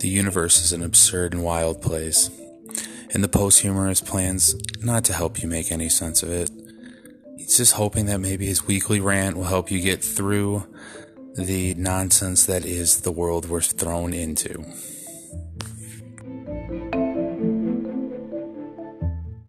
The universe is an absurd and wild place, and the Posthumorist plans not to help you make any sense of it. He's just hoping that maybe his weekly rant will help you get through the nonsense that is the world we're thrown into.